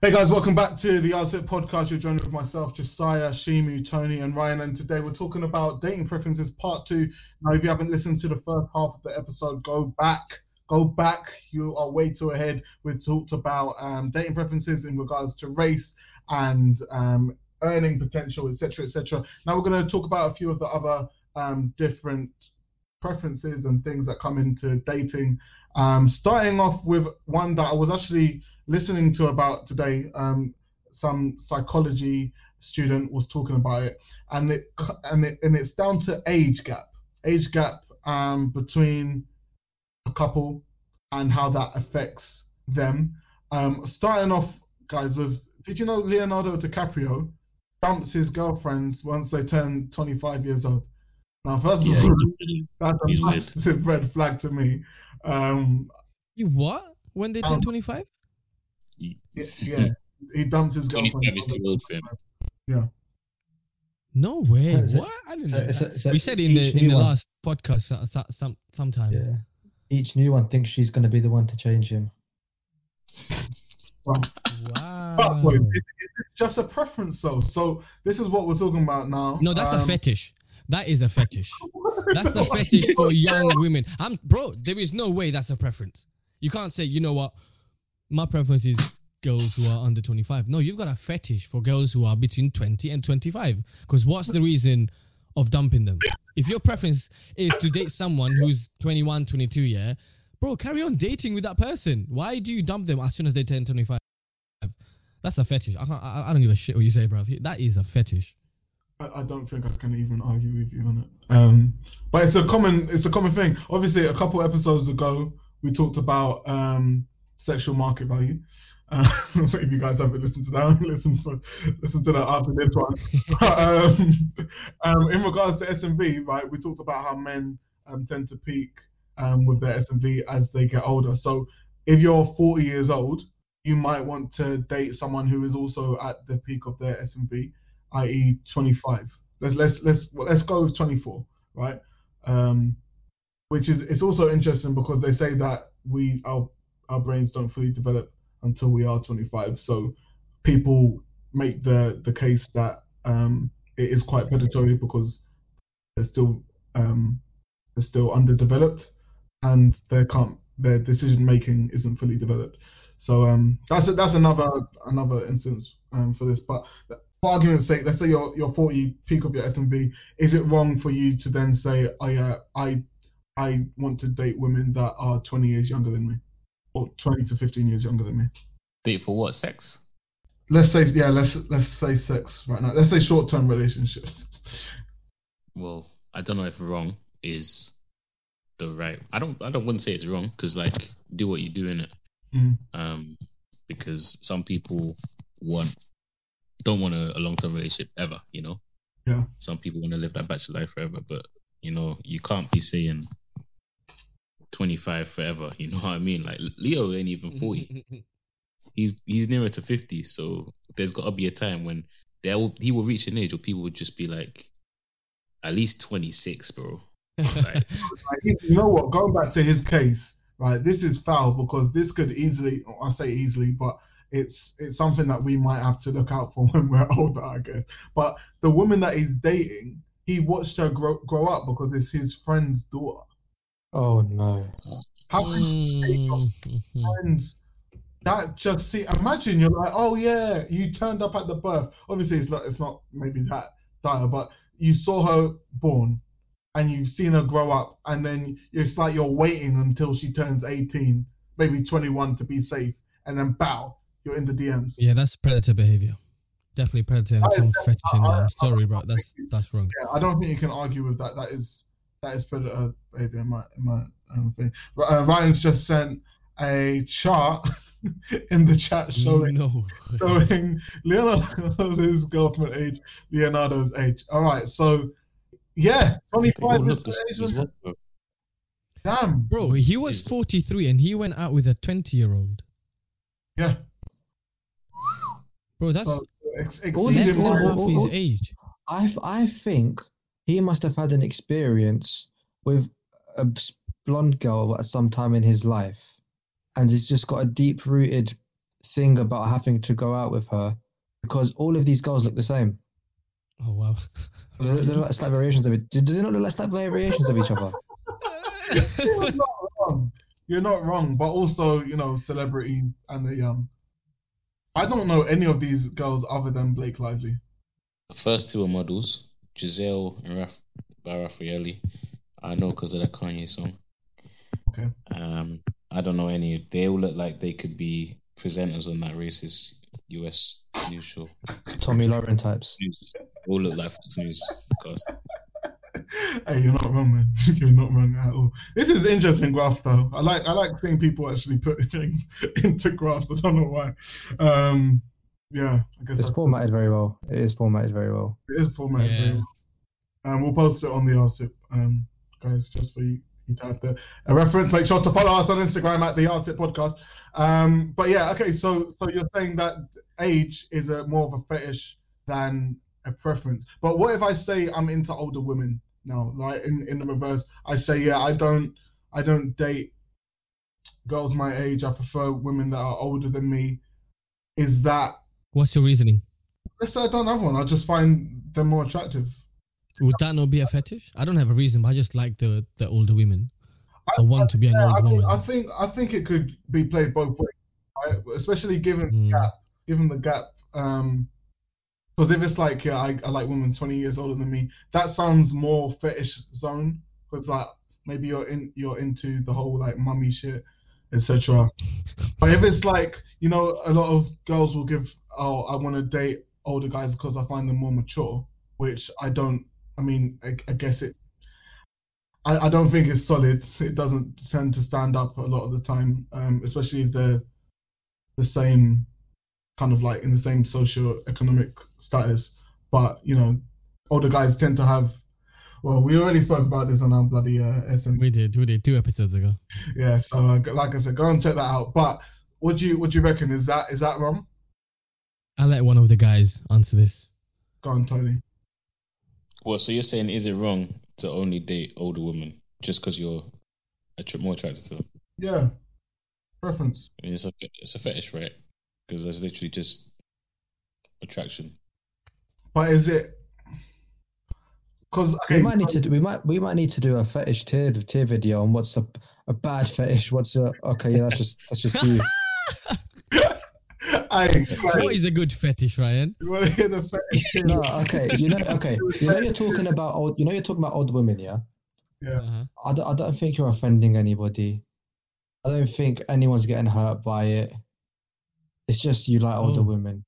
Hey guys, welcome back to the Outset Podcast. You're joining with myself, Josiah, Shimu, Tony, and Ryan. And today we're talking about dating preferences part two. Now, if you haven't listened to the first half of the episode, go back. Go back. You are way too ahead. We've talked about um, dating preferences in regards to race and um, earning potential, etc., etc. Now we're going to talk about a few of the other um, different preferences and things that come into dating. Um, starting off with one that I was actually listening to about today. Um, some psychology student was talking about it, and it and it and it's down to age gap, age gap um, between a couple and how that affects them. Um, starting off, guys, with did you know Leonardo DiCaprio dumps his girlfriends once they turn 25 years old? Now, first Yeah, of all, that's a massive red flag to me. Um, You what? When they turn Um, 25? Yeah, yeah, he dumps his 25 girlfriend. is too old for him. No way. Is it- what? I didn't So, know. so, that. so we said in the in the one- last podcast so, so, some sometime. Yeah. Each new one thinks she's going to be the one to change him. But Wow. wait, it- it's just a preference, though. So this is what we're talking about now. No, that's a Um, fetish. That is a fetish. That's a fetish for young women. I'm bro. There is no way that's a preference. You can't say, you know what, my preference is girls who are under 25. No, you've got a fetish for girls who are between 20 and 25. Because what's the reason of dumping them? If your preference is to date someone who's 21, 22, yeah, bro, carry on dating with that person. Why do you dump them as soon as they turn 25? That's a fetish. I, can't, I, I don't give a shit what you say, bro. That is a fetish. I, I don't think I can even argue with you on it. Um, but it's a common it's a common thing. Obviously, a couple episodes ago we talked about um, sexual market value. Uh, so if you guys haven't listened to that, listen to listen to that after this one. um, um, in regards to SMV, right, we talked about how men um, tend to peak um, with their SMV as they get older. So if you're 40 years old, you might want to date someone who is also at the peak of their SMV i.e., 25. Let's let's let's well, let's go with 24, right? Um, which is it's also interesting because they say that we our our brains don't fully develop until we are 25. So people make the the case that um, it is quite predatory because they're still um, they're still underdeveloped and they can't their decision making isn't fully developed. So um, that's that's another another instance um, for this. But for argument's sake, let's say you're you're 40, peak of your SMV. Is it wrong for you to then say, "Oh yeah, I I want to date women that are 20 years younger than me, or 20 to 15 years younger than me"? Date for what? Sex? Let's say yeah, let's let's say sex right now. Let's say short-term relationships. Well, I don't know if wrong is the right. I don't. I don't. Wouldn't say it's wrong because like do what you do in it. Mm. Um, because some people want don't want a, a long term relationship ever. You know. Yeah. Some people want to live that bachelor life forever, but you know you can't be saying twenty five forever. You know what I mean? Like Leo ain't even forty. he's he's nearer to 50 so there's got to be a time when there will, he will reach an age where people would just be like at least 26 bro like, Like, you know what? Going back to his case, right? This is foul because this could easily, I say easily, but it's it's something that we might have to look out for when we're older, I guess. But the woman that he's dating, he watched her grow, grow up because it's his friend's daughter. Oh no. How can you date Mhm. friends? That just see, imagine you're like, oh yeah, you turned up at the birth. Obviously, it's not, it's not maybe that dire, but you saw her born, and you've seen her grow up, and then it's like you're waiting until she turns 18, maybe 21 to be safe, and then bow, you're in the DMs. Yeah, that's predator behavior. Definitely predator and I- some I- fetish in there. I- I'm sorry, bro. That's that's wrong. Yeah, I don't think you can argue with that. That is that is predator behavior in my in my um, thing. Uh, Ryan's just sent a chart in the chat showing No. showing Leonardo's girlfriend age, Leonardo's age. All right, so yeah, 25 is the the age same as when- well, bro. Damn, Bro, he was 43 and he went out with a 20 year old. yeah. Bro, that's So ex- All less these than all- half all- his age. I I think he must have had an experience with a blonde girl at some time in his life, and he's just got a deep rooted thing about having to go out with her because all of these girls look the same. Oh wow. They look, like slight variations of it. Do they not look like slight variations of each other? You're not wrong. You're not wrong, but also, you know, celebrities and the young. I don't know any of these girls other than Blake Lively. The first two are models, Giselle and Raf- Refaeli. I know because of that Kanye song. Okay. Um, I don't know any. They all look like they could be presenters on that racist US news show. Tomi Lahren types. All look like Fox News because hey, you're not wrong, man. You're not wrong at all. This is interesting graph, though. I like I like seeing people actually put things into graphs. I don't know why. Um, yeah, I guess It's that's- formatted very well. It is formatted very well. it is formatted. very well. Um, we'll post it on the RSIP, um, guys, just for you, you to have the a reference. Make sure to follow us on Instagram at the RSIP podcast. Um, but yeah, okay. So so you're saying that age is a more of a fetish than a preference. But what if I say I'm into older women now? Like in, in the reverse, I say yeah, I don't I don't date girls my age. I prefer women that are older than me. Is that What's your reasoning? let's say I don't have one. I just find them more attractive. Would that not be a fetish? I don't have a reason, but I just like the the older women. I want to be an Yeah, old I, mean, woman. I think I think it could be played both ways, right? Especially given Mm. the gap, given the gap. Um, because if it's like, yeah, I, I like women twenty years older than me, that sounds more fetish zone. Because like maybe you're in you're into the whole like mummy shit, etc. but if it's like you know, a lot of girls will give, oh, I want to date older guys because I find them more mature, which I don't. I mean, I, I guess it I, I don't think it's solid. It doesn't tend to stand up a lot of the time, um, especially if they're the same kind of like in the same socio-economic status. But you know, older guys tend to have. Well, we already spoke about this on our bloody uh, SM. we did, we did two episodes ago. Yeah, so uh, like I said, go and check that out. But what do you what do you reckon? Is that is that wrong? I'll let one of the guys answer this. Go on, Tony. Well, so you're saying is it wrong to only date older women just because you're attr- more attracted to them? Yeah, preference. I mean, it's a it's a fetish, right? Because that's literally just attraction. But is it? Because We might need to do, we might we might need to do a fetish tier tier video on what's a a bad fetish. What's a okay? Yeah, that's just that's just you. I, What is a good fetish, Ryan? you want to hear the fetish? No, okay. You know, okay. You know, you're talking about old. You know, you're talking about old women. Yeah. Yeah. Uh-huh. I don't, I don't think you're offending anybody. I don't think anyone's getting hurt by it. It's just you like older Oh. women.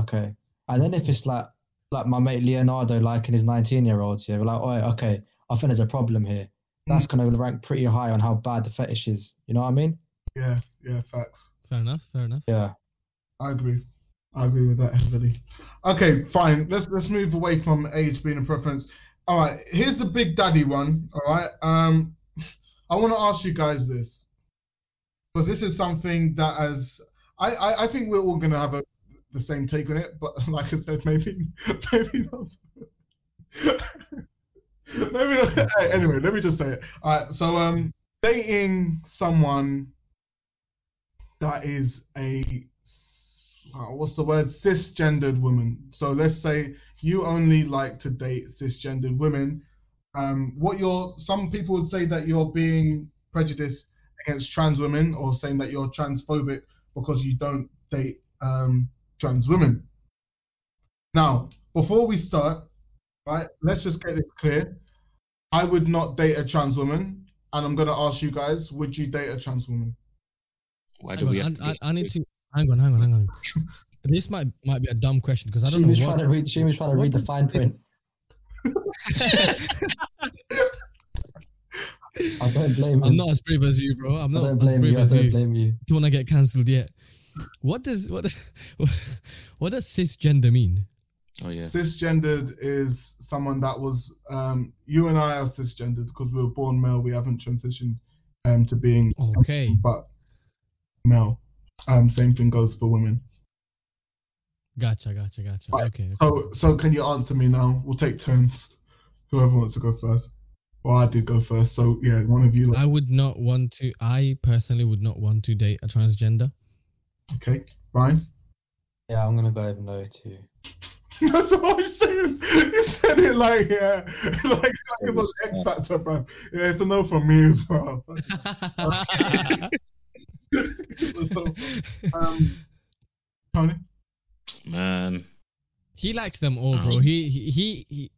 Okay. And then if it's like like my mate Leonardo liking his 19 year olds, yeah, we're like, oh, okay, I think there's a problem here. That's Mm. gonna rank pretty high on how bad the fetish is. You know what I mean? Yeah, yeah, facts. Fair enough. Fair enough. Yeah. I agree. I agree with that heavily. Okay, fine. Let's let's move away from age being a preference. All right, here's the big daddy one. All right. Um, I want to ask you guys this because this is something that as I, I I think we're all gonna have a the same take on it, but like I said, maybe maybe not. maybe not. Hey, Anyway, let me just say it. All right. So um, dating someone that is a uh, what's the word cisgendered woman so let's say you only like to date cisgendered women um what you're some people would say that you're being prejudiced against trans women or saying that you're transphobic because you don't date um trans women now before we start right let's just get it clear i would not date a trans woman and i'm going to ask you guys would you date a trans woman Why Hang do on, we have I, to? I, I need to hang on, hang on, hang on. this might might be a dumb question because I don't She know was what. trying to read. She was trying to read the fine print. I don't blame I'm you. not as brave as you, bro. I'm I not don't as brave you. I as don't you. blame you. Don't want to get cancelled yet. What does what what does cisgender mean? oh yeah. cisgendered is someone that was um you and i are cisgendered because we were born male we haven't transitioned um to being Okay, but male um same thing goes for women gotcha, gotcha, gotcha. Right, Okay, okay. so so can you answer me now we'll take turns whoever wants to go first well i did go first so yeah one of you I would not want to. I personally would not want to date a transgender. Okay Ryan? Yeah, I'm gonna go with no too. That's what I'm saying. You said it like yeah, like it was X Factor, bro. Yeah, it's a no from me as well. so, um, Tony, Man, he likes them all, bro. Um, He he he. he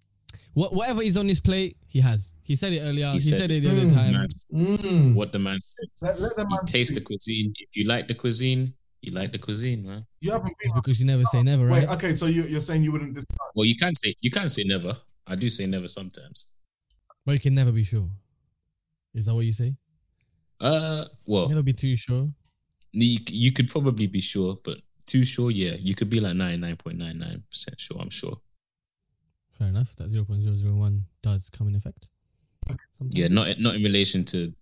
what, whatever is on his plate, he has. He said it earlier. He, He said, said- it the other Mm, time. man, Mm. what the man said. let, let the You man taste the cuisine. If you like the cuisine, you like the cuisine, man. You haven't It's been. because you never say never, right? Wait, okay, so you, you're saying you wouldn't. Dis- Well, you can't say you can't say never. I do say never sometimes. But you can never be sure. Is that what you say? Uh, well, Never be too sure. you, you could probably be sure, but too sure, yeah, you could be like ninety nine point nine nine percent sure. I'm sure. Fair enough. That zero point zero zero one does come in effect. Sometimes. Yeah, not not in relation to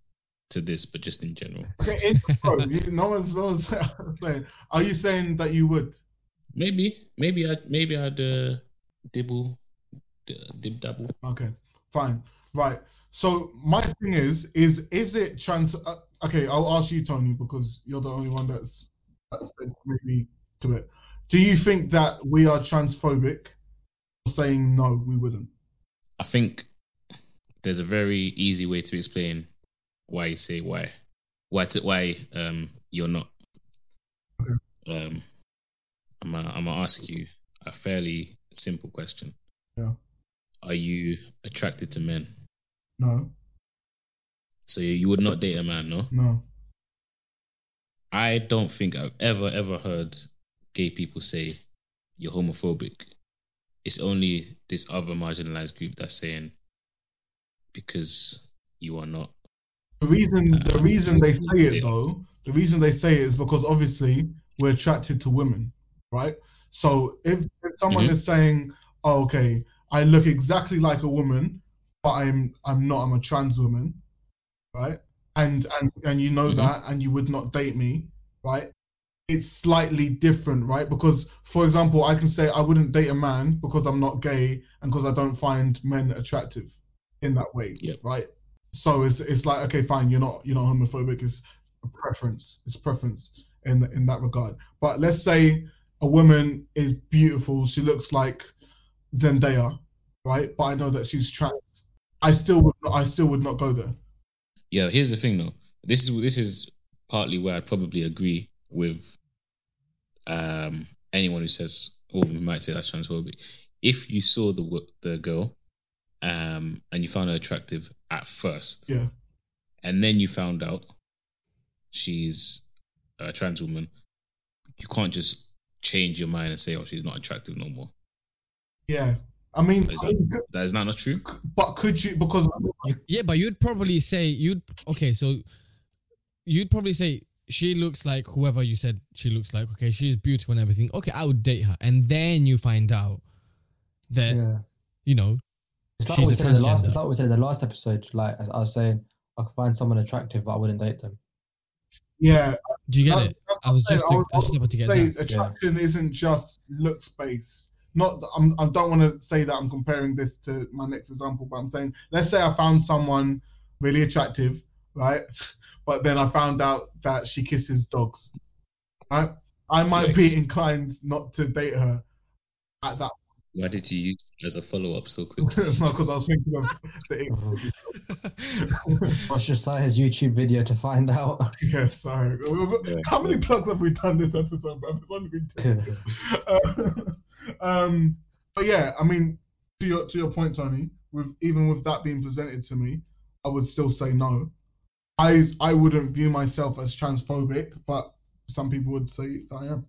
to this, but just in general. okay, bro, you, no one's, no one's saying. Are you saying that you would? Maybe, maybe I maybe I'd uh, dibble, d- dib dabble. Okay, fine, right. So my thing is, is is it trans? Uh, okay, I'll ask you, Tony, because you're the only one that's that said maybe to it. Do you think that we are transphobic? Saying no, we wouldn't. I think there's a very easy way to explain why you say why, why to, why um you're not. Okay. Um, I'm gonna, I'm gonna ask you a fairly simple question. Yeah. Are you attracted to men? No, So you would not date a man, no? no. I don't think I've ever ever heard gay people say you're homophobic. It's only this other marginalized group that's saying because you are not. The reason the reason they say it though, the reason they say it is because obviously we're attracted to women, right? So if, if someone Mhm. is saying, oh, "Okay, I look exactly like a woman, but I'm I'm not. I'm a trans woman," right? And and and you know Mhm. that, and you would not date me, right? It's slightly different, right? Because, for example, I can say I wouldn't date a man because I'm not gay and because I don't find men attractive in that way, Yep. right? So it's it's like okay, fine, you're not you're not homophobic. It's a preference. It's a preference in in that regard. But let's say a woman is beautiful. She looks like Zendaya, right? But I know that she's trans. I still would not, I still would not go there. Yeah, here's the thing though. This is this is partly where I'd probably agree with um anyone who says or who might say that's transphobic. If you saw the the girl um and you found her attractive at first, Yeah. and then you found out she's a trans woman, you can't just change your mind and say, "Oh, she's not attractive no more." Yeah. I mean, Is I mean, could- That is not not true. but could you because Yeah, but you'd probably say you'd okay. So you'd probably say she looks like whoever you said she looks like. Okay, she's beautiful and everything. Okay, I would date her, and then you find out that Yeah. you know It's like what we said in the last. It's like what we said in the last episode. Like I was saying, I could find someone attractive, but I wouldn't date them. yeah, Do you get That's- it? that's I was what I'm just, saying. I was just about to get say that. attraction isn't just looks based. Not, I'm, I don't want to say that I'm comparing this to my next example, but I'm saying, let's say I found someone really attractive, right? But then I found out that she kisses dogs, right? I might be inclined not to date her at that Why did you use it as a follow up so quickly? because I was thinking of the Watch Josiah's YouTube video to find out. yes, sorry. How many plugs have we done this episode, bro? It's only been two. Uh, um, but yeah, I mean, to your to your point, Tony, with even with that being presented to me, I would still say no. I I wouldn't view myself as transphobic, but some people would say I am.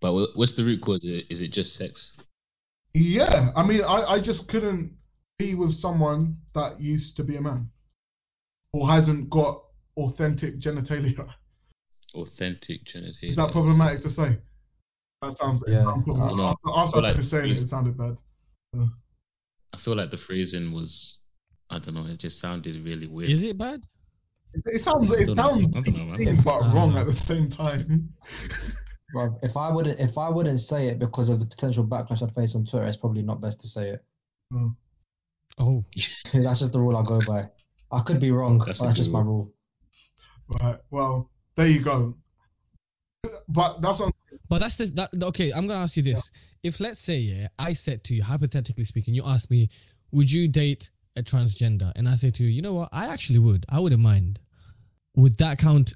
But what's the root cause? Is it, is it just sex? Yeah, I mean, I I just couldn't be with someone that used to be a man or hasn't got authentic genitalia. Authentic genitalia. Is that problematic to say? That sounds. Yeah. After, I don't know. after, after feel I like was saying it, it sounded bad. I feel like the phrasing was, I don't know, it just sounded really weird. Is it bad? It, it sounds. It I know. sounds know, but wrong at the same time. Well, if I wouldn't, if I wouldn't say it because of the potential backlash I'd face on Twitter, it's probably not best to say it. Hmm. Oh, that's just the rule I go by. I could be wrong, That's but that's good just my rule. rule. Right. Well, there you go. But that's what I'm But that's this. That okay. I'm gonna ask you this: If let's say, yeah, I said to you, hypothetically speaking, you ask me, would you date a transgender? And I say to you, you know what? I actually would. I wouldn't mind. Would that count?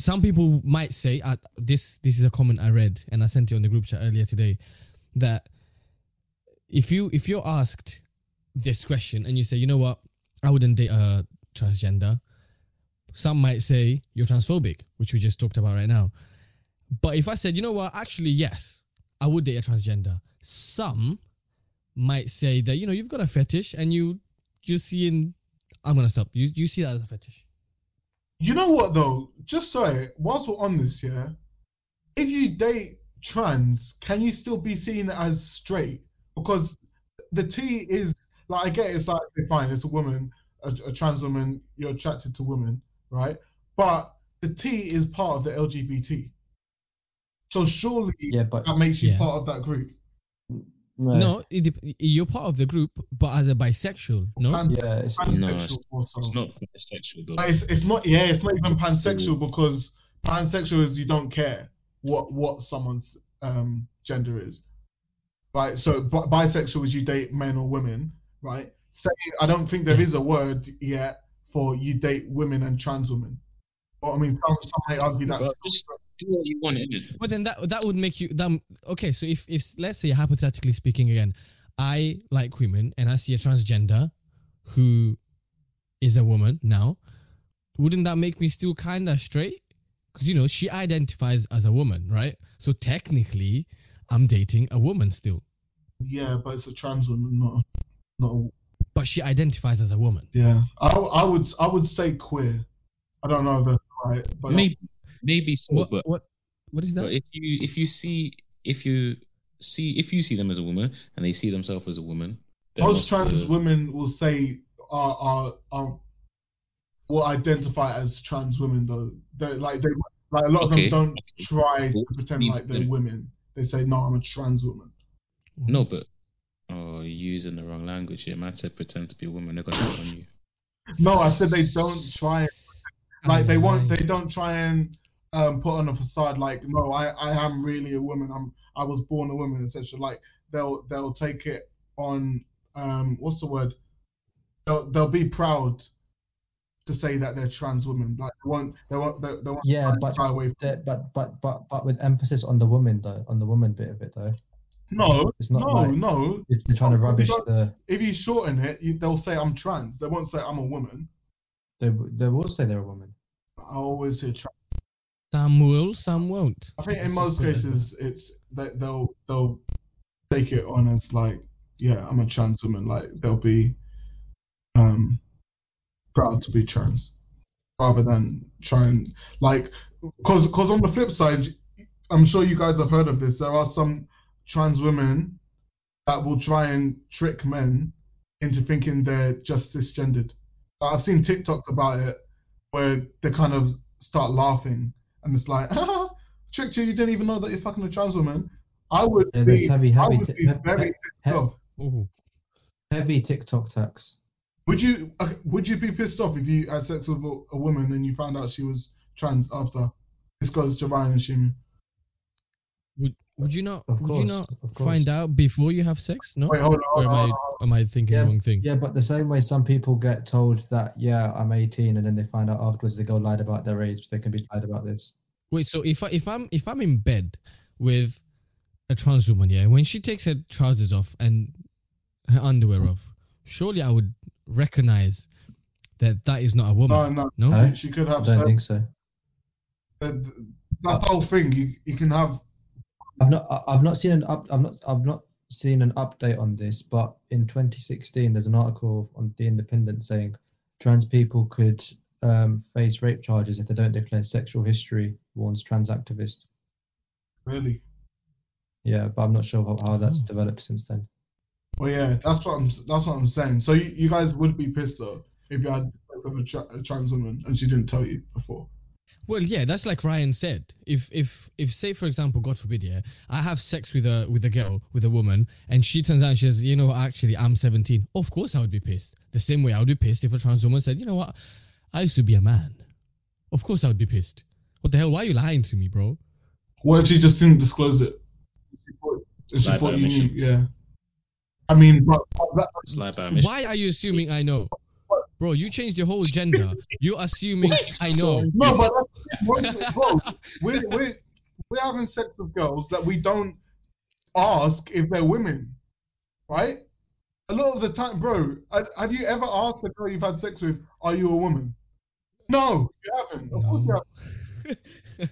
Some people might say, uh, this. This is a comment I read, and I sent it on the group chat earlier today, that if you if you're asked this question and you say, you know what, I wouldn't date a transgender. Some might say you're transphobic, which we just talked about right now. But if I said, you know what, actually, yes, I would date a transgender. Some might say that you know you've got a fetish and you you see in. I'm gonna stop. You you see that as a fetish. You know what though? Just sorry, whilst we're on this, yeah. If you date trans, can you still be seen as straight? Because the T is like I get it's like fine, it's a woman, a, a trans woman, you're attracted to women, right? But the T is part of the LGBT. So surely Yeah, but that makes you Yeah. part of that group. No, No, it, you're part of the group, but as a bisexual, no. Pan- yeah, it's, No, pansexual it's- also. It's not sexual though. It's, it's not yeah it's not even pansexual because pansexual is you don't care what what someone's um gender is right so bi- bisexual is you date men or women right say i don't think there is a word yet for you date women and trans women Well, i mean some, some may argue But that's just do you want, innit? But then that that would make you that okay. So if if let's say hypothetically speaking again, I like women and I see a transgender who is a woman now, wouldn't that make me still kind of straight? Because you know she identifies as a woman, right? So technically, I'm dating a woman still, yeah but it's a trans woman not not a, but she identifies as a woman. yeah I, I would i would say queer i don't know if that's right but Maybe, maybe so, What but what what is that? But if you if you see if you see if you see them as a woman and they see themselves as a woman, most trans the- women will say are are are will identify as trans women though. They like they like a lot of Okay. them don't try to pretend like they're them. women. They say no, I'm a trans woman. no, but oh, you're using the wrong language here. Man said pretend to be a woman. They're gonna hit on you. No, I said they don't try like they won't. They don't try and um put on a facade like no, I I am really a woman. I'm I was born a woman, etc. Like they'll they'll take it on um what's the word? They'll they'll be proud to say that they're trans women. Like they won't they won't they, they won't yeah, but shy away from the- but but but but with emphasis on the woman though, on the woman bit of it though. No, It's not no, like- no. If they're trying to rubbish the, If you shorten it, you, they'll say I'm trans. They won't say I'm a woman. they they will say they're a woman. I always hear trans. Some will, some won't. I think in most just put it as cases, it's that they'll they'll take it on as like, yeah, I'm a trans woman. Like they'll be um proud to be trans, rather than try and like, cause cause on the flip side, I'm sure you guys have heard of this. There are some trans women that will try and trick men into thinking they're just cisgendered. I've seen TikToks about it where they kind of start laughing and it's like, ah, tricked you, you didn't even know that you're fucking a trans woman. I would Yeah, there's be, heavy, I heavy, would ti- be he- very he- pissed off. Ooh. heavy TikTok tax. Would you okay, would you be pissed off if you had sex with a, a woman and you found out she was trans after? This goes to Ryan and Shimi. Would would you not? Of would you not find out before you have sex? No. Wait, hold on. or Hold am on, I am I thinking Yeah, the wrong thing? Yeah, but the same way some people get told that yeah, I'm 18, and then they find out afterwards they go lied about their age. They can be lied about this. Wait, so if I if I'm if I'm in bed with a trans woman, yeah, when she takes her trousers off and her underwear off, surely I would recognize that that is not a woman. no, No, Huh? she could have. I have don't sex. think so. That's the whole thing. You you can have I've not I've not seen an up I've not I've not seen an update on this, but in 2016 there's an article on the Independent saying trans people could um, face rape charges if they don't declare sexual history, warns trans activist. really. Yeah, but I'm not sure how, how that's Oh. developed since then. Well, yeah, that's what I'm that's what I'm saying. So you, you guys would be pissed though if you had sex with a, tra- a trans woman and she didn't tell you before. Well, yeah, that's like Ryan said. If if if say for example, God forbid, yeah, I have sex with a with a girl with a woman, and she turns out and she says, you know, what, actually, I'm 17. Of course, I would be pissed. The same way I would be pissed if a trans woman said, you know what, I used to be a man. Of course, I would be pissed. What the hell? Why are you lying to me, bro? Well, she just didn't disclose it. She thought, she thought you knew. Yeah. I mean, but, but that, Slide by. Why are you assuming I know? Bro, you changed your whole gender. You're assuming What? I know. no, but bro, we're, we're, we're having sex with girls that we don't ask if they're women, right? A lot of the time, bro, have have you ever asked the girl you've had sex with, "Are you a woman?" No, you haven't. Of course you No. haven't.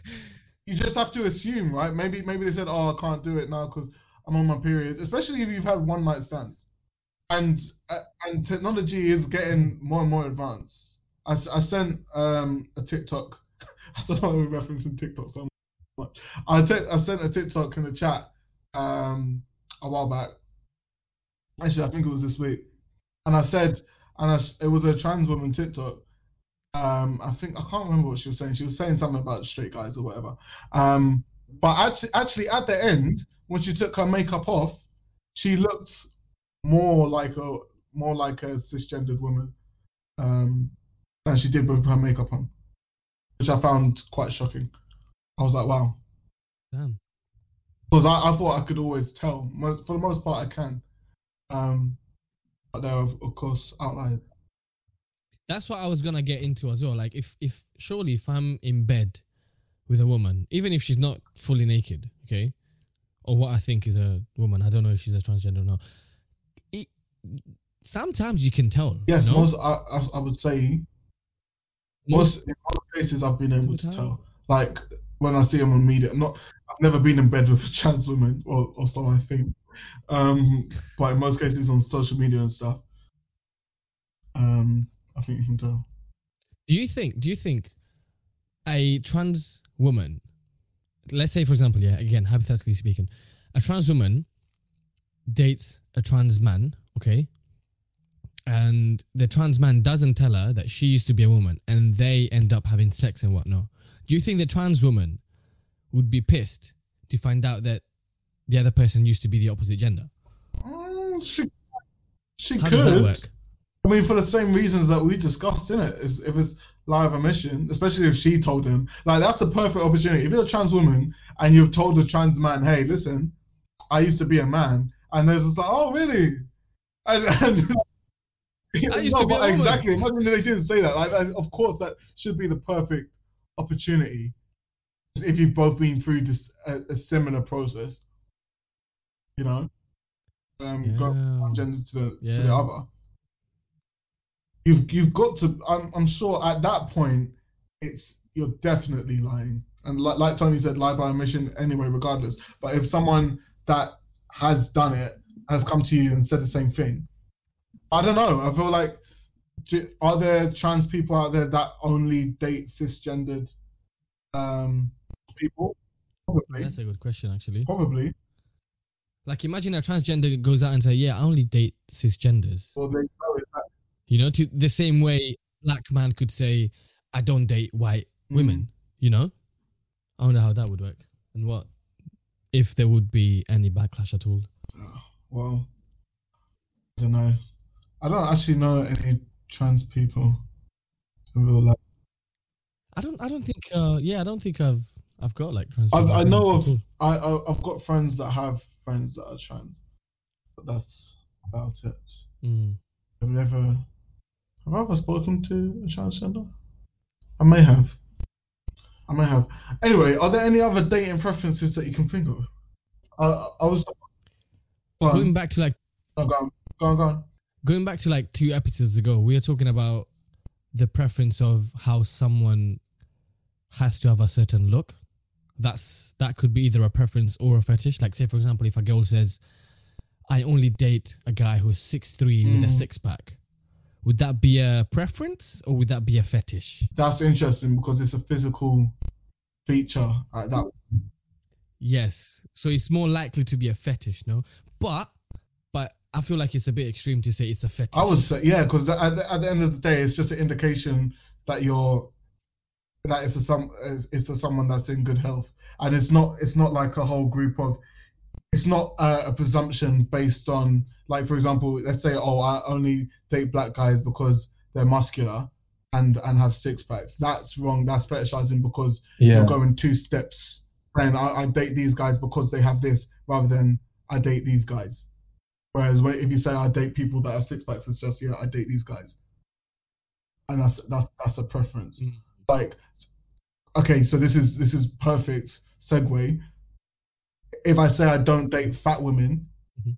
you just have to assume, right? Maybe maybe they said, "Oh, I can't do it now because I'm on my period." Especially if you've had one night stands, and uh, and technology is getting more and more advanced. I, I sent um, a TikTok. I don't know why we're referencing TikTok so much. I I sent a TikTok in the chat um, a while back. Actually, I think it was this week, and I said, and I, it was a trans woman TikTok um i think i can't remember what she was saying she was saying something about straight guys or whatever um but actually actually at the end when she took her makeup off she looked more like a more like a cisgendered woman um than she did with her makeup on which i found quite shocking i was like wow Damn. because I, I thought i could always tell for the most part i can um but there are of, course outliers That's what I was gonna get into as well. Like if if surely if I'm in bed with a woman, even if she's not fully naked, okay, or what I think is a woman, I don't know if she's a transgender or not. Sometimes you can tell. yes you know? most I, I, would say most in most cases I've been able to tell. Like when I see them on media, not I've never been in bed with a trans woman, or, or so I think. Um, but in most cases on social media and stuff, um, I think you can tell. Do you think? Do you think a trans woman, let's say for example, yeah, again hypothetically speaking, a trans woman dates a trans man, okay, and the trans man doesn't tell her that she used to be a woman, and they end up having sex and whatnot. Do you think the trans woman would be pissed to find out that the other person used to be the opposite gender? Mm, she she How could. does that work? I mean, for the same reasons that we discussed in it, is if it's live emission, especially if she told him, like that's a perfect opportunity. If you're a trans woman and you've told a trans man, "Hey, listen, I used to be a man," and there's just like, "Oh, really?" And, and I used No, to be exactly. Imagine they didn't say that. Like, of course, that should be the perfect opportunity if you've both been through this a, a similar process. You know, um, go from one gender to the, to the other. You've you've got to. I'm I'm sure at that point, it's you're definitely lying. And like like Tony said, lie by omission anyway, regardless. But if someone that has done it has come to you and said the same thing, I don't know. I feel like do, are there trans people out there that only date cisgendered um, people? Probably. That's a good question, actually. Probably. Like, imagine a transgender goes out and say, "Yeah, I only date cisgenders." Or they know it. You know, to the same way black man could say, "I don't date white women." You know, I wonder how that would work and what if there would be any backlash at all. Well, I don't know. I don't actually know any trans people in real life. I don't. I don't think. Uh, yeah, I don't think I've. I've got like I, transgender. I know of. I, I I've got friends that have friends that are trans, but that's about it. Mm. I've never. Have I ever spoken to a transgender? I may have. I may have. Anyway, are there any other dating preferences that you can think of? I I was. Go Going back to like go on, go on, go on. going back to like two episodes ago, we were talking about the preference of how someone has to have a certain look. That's that could be either a preference or a fetish. Like say for example, if a girl says, "I only date a guy who's six three with a Mm. six pack," would that be a preference or would that be a fetish? That's interesting because it's a physical feature like that. Yes. So it's more likely to be a fetish, no? But but I feel like it's a bit extreme to say it's a fetish. I would say, yeah, because at the, at the end of the day, it's just an indication that you're that it's a some it's, it's a someone that's in good health, and it's not it's not like a whole group of. It's not uh, a presumption based on like, for example, let's say, oh, I only date black guys because they're muscular and and have six packs. That's wrong. That's fetishizing because Yeah. you're going two steps And I, I date these guys because they have this, rather than I date these guys. Whereas when, if you say I date people that have six packs, it's just yeah, I date these guys, and that's that's that's a preference. Mm. Like, okay, so this is this is perfect segue. If I say I don't date fat women, Mhm.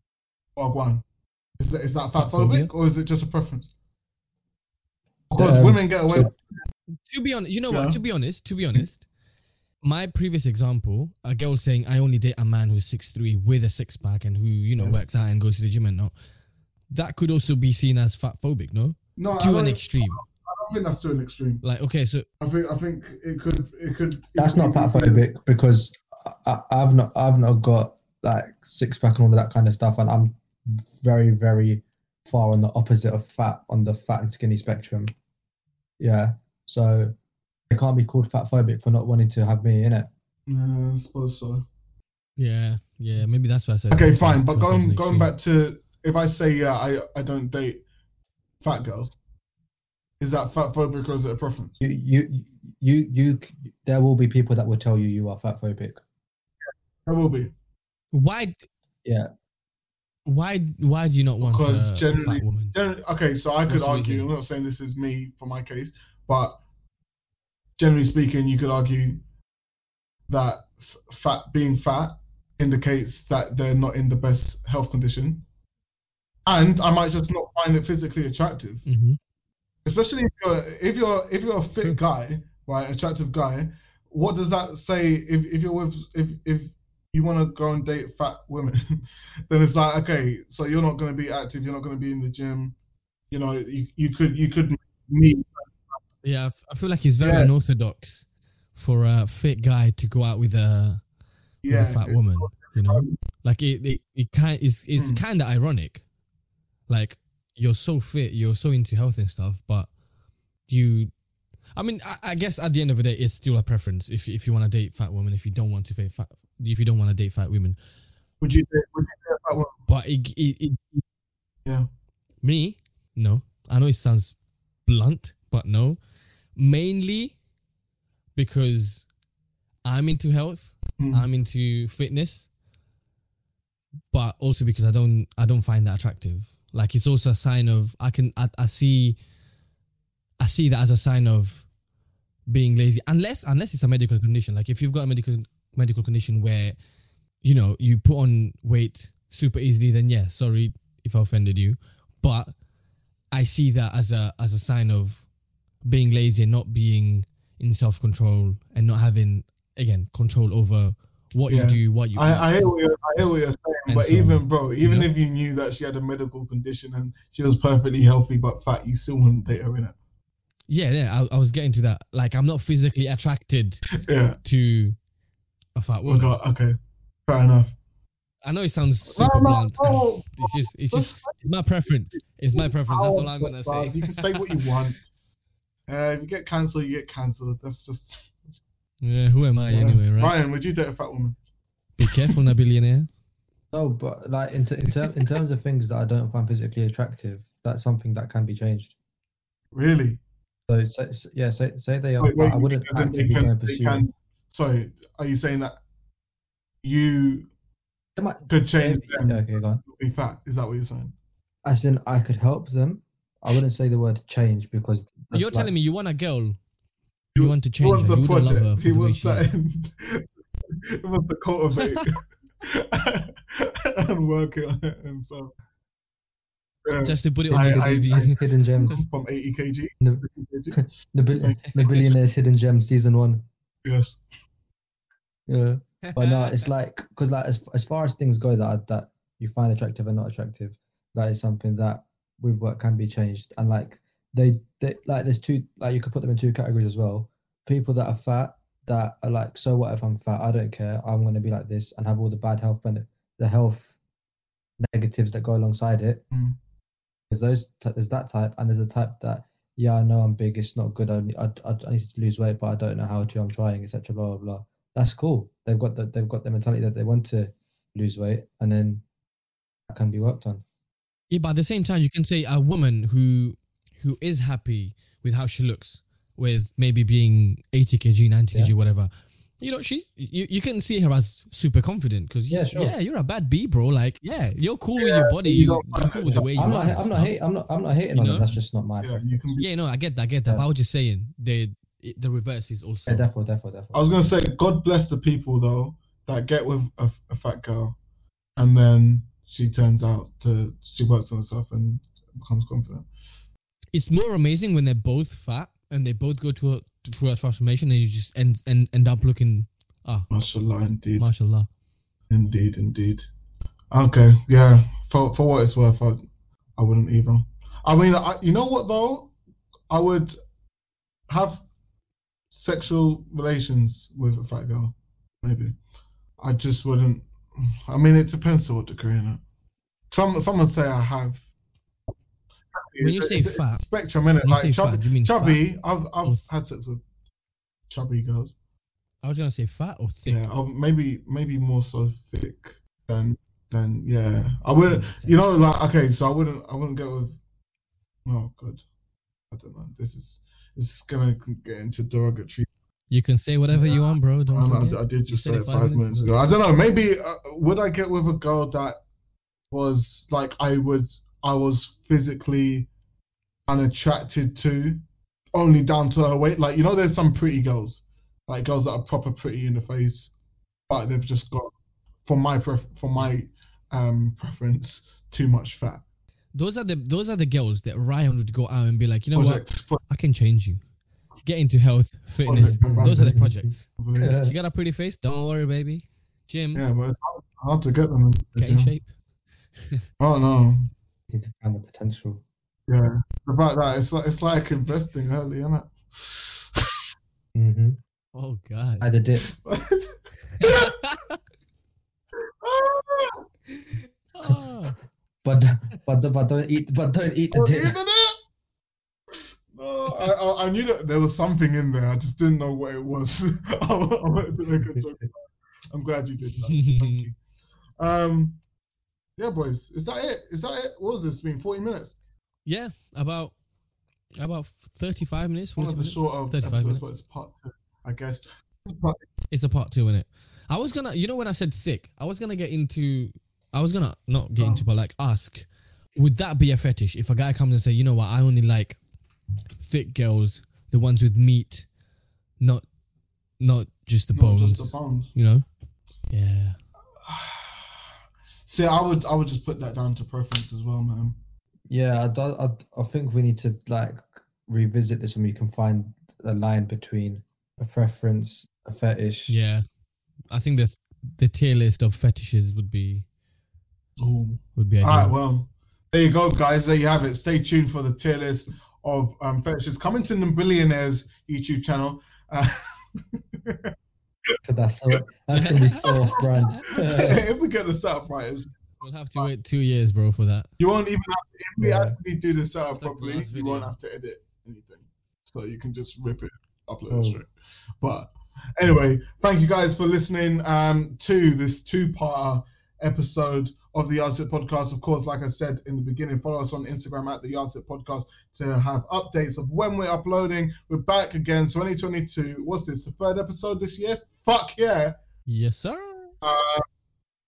or one, is that is that fat phobic or is it just a preference? Because Um, women get away. so- To be honest, you know Yeah. what? To be honest, to be honest, my previous example, a girl saying I only date a man who's six three with a six pack and who you know Yeah. works out and goes to the gym and not. That could also be seen as fat phobic, no? no, To don't, an I extreme. don't think that's to an extreme. Like, okay, so I think I think it could it could. it That's could not fat phobic because I, I've not I've not got like six pack and all of that kind of stuff, and I'm very very far on the opposite of fat on the fat and skinny spectrum. Yeah, so it can't be called fat phobic for not wanting to have me in it. Yeah, I suppose so. yeah, yeah, maybe that's why I said. Okay, fine. But going going extreme. back to if I say yeah, I I don't date fat girls. Is that fat phobic or is it a preference? You you you you. There will be people that will tell you you are fat phobic. There will be. why, Yeah, why, why do you not want Because a generally- fat woman? Generally, okay, so I could What's argue. reason? I'm not saying this is me for my case, but generally speaking, you could argue that f- fat being fat indicates that they're not in the best health condition, and I might just not find it physically attractive. hmm especially if you're if you're if you're a fit True. guy, right, attractive guy. What does that say if if you're with if if you want to go and date fat women, then it's like okay, so you're not going to be active, you're not going to be in the gym. You know, you, you could you could meet. Yeah, I feel like he's very Yeah. unorthodox for a fit guy to go out with a, with a fat woman. You know, like it, it, it kind it's it's Hmm. kind of ironic. Like you're so fit, you're so into health and stuff, but you, I mean, I, I guess at the end of the day, it's still a preference. If if you want to date fat women, if you don't want to date fat, if you don't want to date fat women, Would you date, would you date fat woman? but it, it, it Yeah. me no. I know it sounds blunt, but no. Mainly because I'm into health Hmm. I'm into fitness, but also because I don't I don't find that attractive. Like it's also a sign of I can I, I see I see that as a sign of being lazy unless unless it's a medical condition. Like if you've got a medical medical condition where you know you put on weight super easily, then yeah, sorry if I offended you, but I see that as a as a sign of being lazy and not being in self control and not having again control over what Yeah. you do, what you I, I hear what you're, I hear what you're saying, And but so, even bro, even know? if you knew that she had a medical condition and she was perfectly healthy but fat, you still wouldn't date her in it. yeah, yeah. I, I was getting to that. Like I'm not physically attracted Yeah. to a fat woman. okay. Fair enough. I know it sounds super no, blunt. no. It's just it's Just just it's my preference. It's my preference. That's all I'm gonna say. You can say what you want. Uh, if you get cancelled, you get cancelled. That's just. Yeah, who am I yeah. anyway, right? Ryan, would you date a fat woman? Be careful, na billionaire. no, but like in, t- in, ter- in terms of things that I don't find physically attractive, that's something that can be changed. Really? So, say, s- yeah, say, say they are. Wait, wait, I wouldn't as in they actively go can- and pursue. can- Sorry, are you saying that you They might- could change yeah, them okay, go on. be fat? Is that what you're saying? As in, I could help them. I wouldn't say the word change because You're like- telling me you want a girl. You- You want to change. He change wants her. a You wouldn't love her project. for He the wants she that. he wants to cultivate and work it on it himself. Yeah, Just to put it on I- your I- hidden gems. from 80 kg. No. 80 kg. The, bill- the billionaires hidden gems season one. Yes. Yeah, but no, it's like because like as as far as things go that that you find attractive and not attractive, that is something that with work can be changed. And like they, they like there's two like you could put them in two categories as well. People that are fat that are like, so what if I'm fat? I don't care. I'm gonna be like this and have all the bad health benefit, the health negatives that go alongside it. Mm. There's those. There's that type, and there's a type that yeah, I know I'm big. It's not good. I, I, I I need to lose weight, but I don't know how to. I'm trying, etc. Blah blah blah. That's cool. They've got the they've got the mentality that they want to lose weight, and then that can be worked on. Yeah, but at the same time, you can say a woman who who is happy with how she looks, with maybe being 80 kg, 90 Yeah. kg, whatever, You know, she you, you can see her as super confident because Yeah, sure. yeah, you're a bad B, bro. Like, yeah, you're cool with your body. you You, don't- you're cool with the way you I'm are. not. and I'm not. Hate, I'm not. I'm not hating You on know? them. That's just not my. Yeah, you can. Be, Yeah, no, I get that. I get that. Yeah. But I was just saying, the the reverse is also Yeah, defo, defo, defo. I was gonna say, God bless the people though that get with a, a fat girl, and then she turns out to she works on herself and becomes confident. it's more amazing when they're both fat and they both go to a, through a transformation and you just end end, end up looking ah Mashallah, indeed, mashallah indeed, indeed. Okay, yeah. For for what it's worth, I, I wouldn't either. I mean, I, you know what though, I would have sexual relations with a fat girl, maybe. I just wouldn't. I mean, it depends to what degree. Innit? Some someone say I have. When you It's say it's fat, spectrum, in it. Like chubby, fat, you mean chubby. I've I've had sex with chubby girls. I was gonna say fat or thick. Yeah, I'll, maybe maybe more so thick than than yeah. I wouldn't. You know, like okay, so I wouldn't I wouldn't go with. Oh god, I don't know. This is this is gonna get into derogatory. You can say whatever you want, bro. Don't I. I, did just say it five minutes ago. I don't know. Maybe uh, would I get with a girl that was like I would I was physically unattracted to, only down to her weight. Like you know, there's some pretty girls, like girls that are proper pretty in the face, but they've just got, for my pref for my um preference, too much fat. Those are the those are the girls that Ryan would go out and be like, you know what? Project- I can change you. Get into health, fitness. Those are the projects. Yeah, She got a pretty face. Don't worry, baby. Gym, Yeah, but it's hard, hard to get them. in the get in shape. Oh no. Need to find the potential. Yeah, about that. It's like it's like investing early, isn't it? Mm-hmm. Oh god. Either dip. Ah. But but but don't eat. But don't eat the dip. No, I, I, I knew that there was something in there. I just didn't know what it was. I wanted to make a joke. I'm glad you did that. Thank you. Um, yeah, boys. Is that it? Is that it? What was this? Been 40 minutes. yeah, about about thirty-five minutes. One of the minutes. shorter 35 episodes, minutes. but it's part two, I guess. It's a part two in it. I was gonna, you know, when I said thick, I was gonna get into, I was gonna not get Oh. into, but like ask, would that be a fetish if a guy comes and say, you know what, I only like thick girls, the ones with meat, not, not just the not bones. just the bones. You know? Yeah. See, I would I would just put that down to preference as well, man. Yeah, I, do, I, I think we need to like revisit this when we can find a line between a preference, a fetish. Yeah. I think the the tier list of fetishes would be Ooh. would be ideal. right, well, there you go, guys. There you have it. Stay tuned for the tier list of um, fetishes coming to the Billionaires YouTube channel. Uh, that's so that's gonna be so off brand. if we get the setup right, it's- We'll have to wait two years, bro, for that. you won't even have if we Yeah. actually do the setup It's properly, last you won't have to edit anything. So you can just rip it, upload Oh. it straight. But anyway, thank you guys for listening um, to this two-part episode of the Yardstick Podcast. Of course, like I said in the beginning, follow us on Instagram at the Yardstick Podcast to have updates of when we're uploading. We're back again, 2022. What's this? The third episode this year? Fuck yeah! Yes, sir. Uh,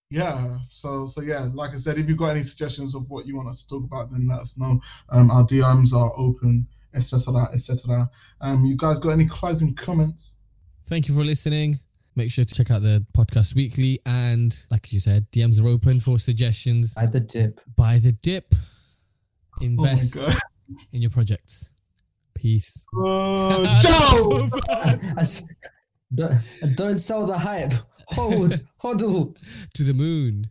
yeah. So so yeah, like I said, if you've got any suggestions of what you want us to talk about, then let us know. Um, our DMs are open, etc., etc. Um, you guys got any closing comments? Thank you for listening. Make sure to check out the podcast weekly and, like you said, DMs are open for suggestions. Either dip. Buy the dip. Oh Invest god. in your projects. Peace. Uh, Joe! Don't, don't sell the hype. Hold, hodl. to the moon.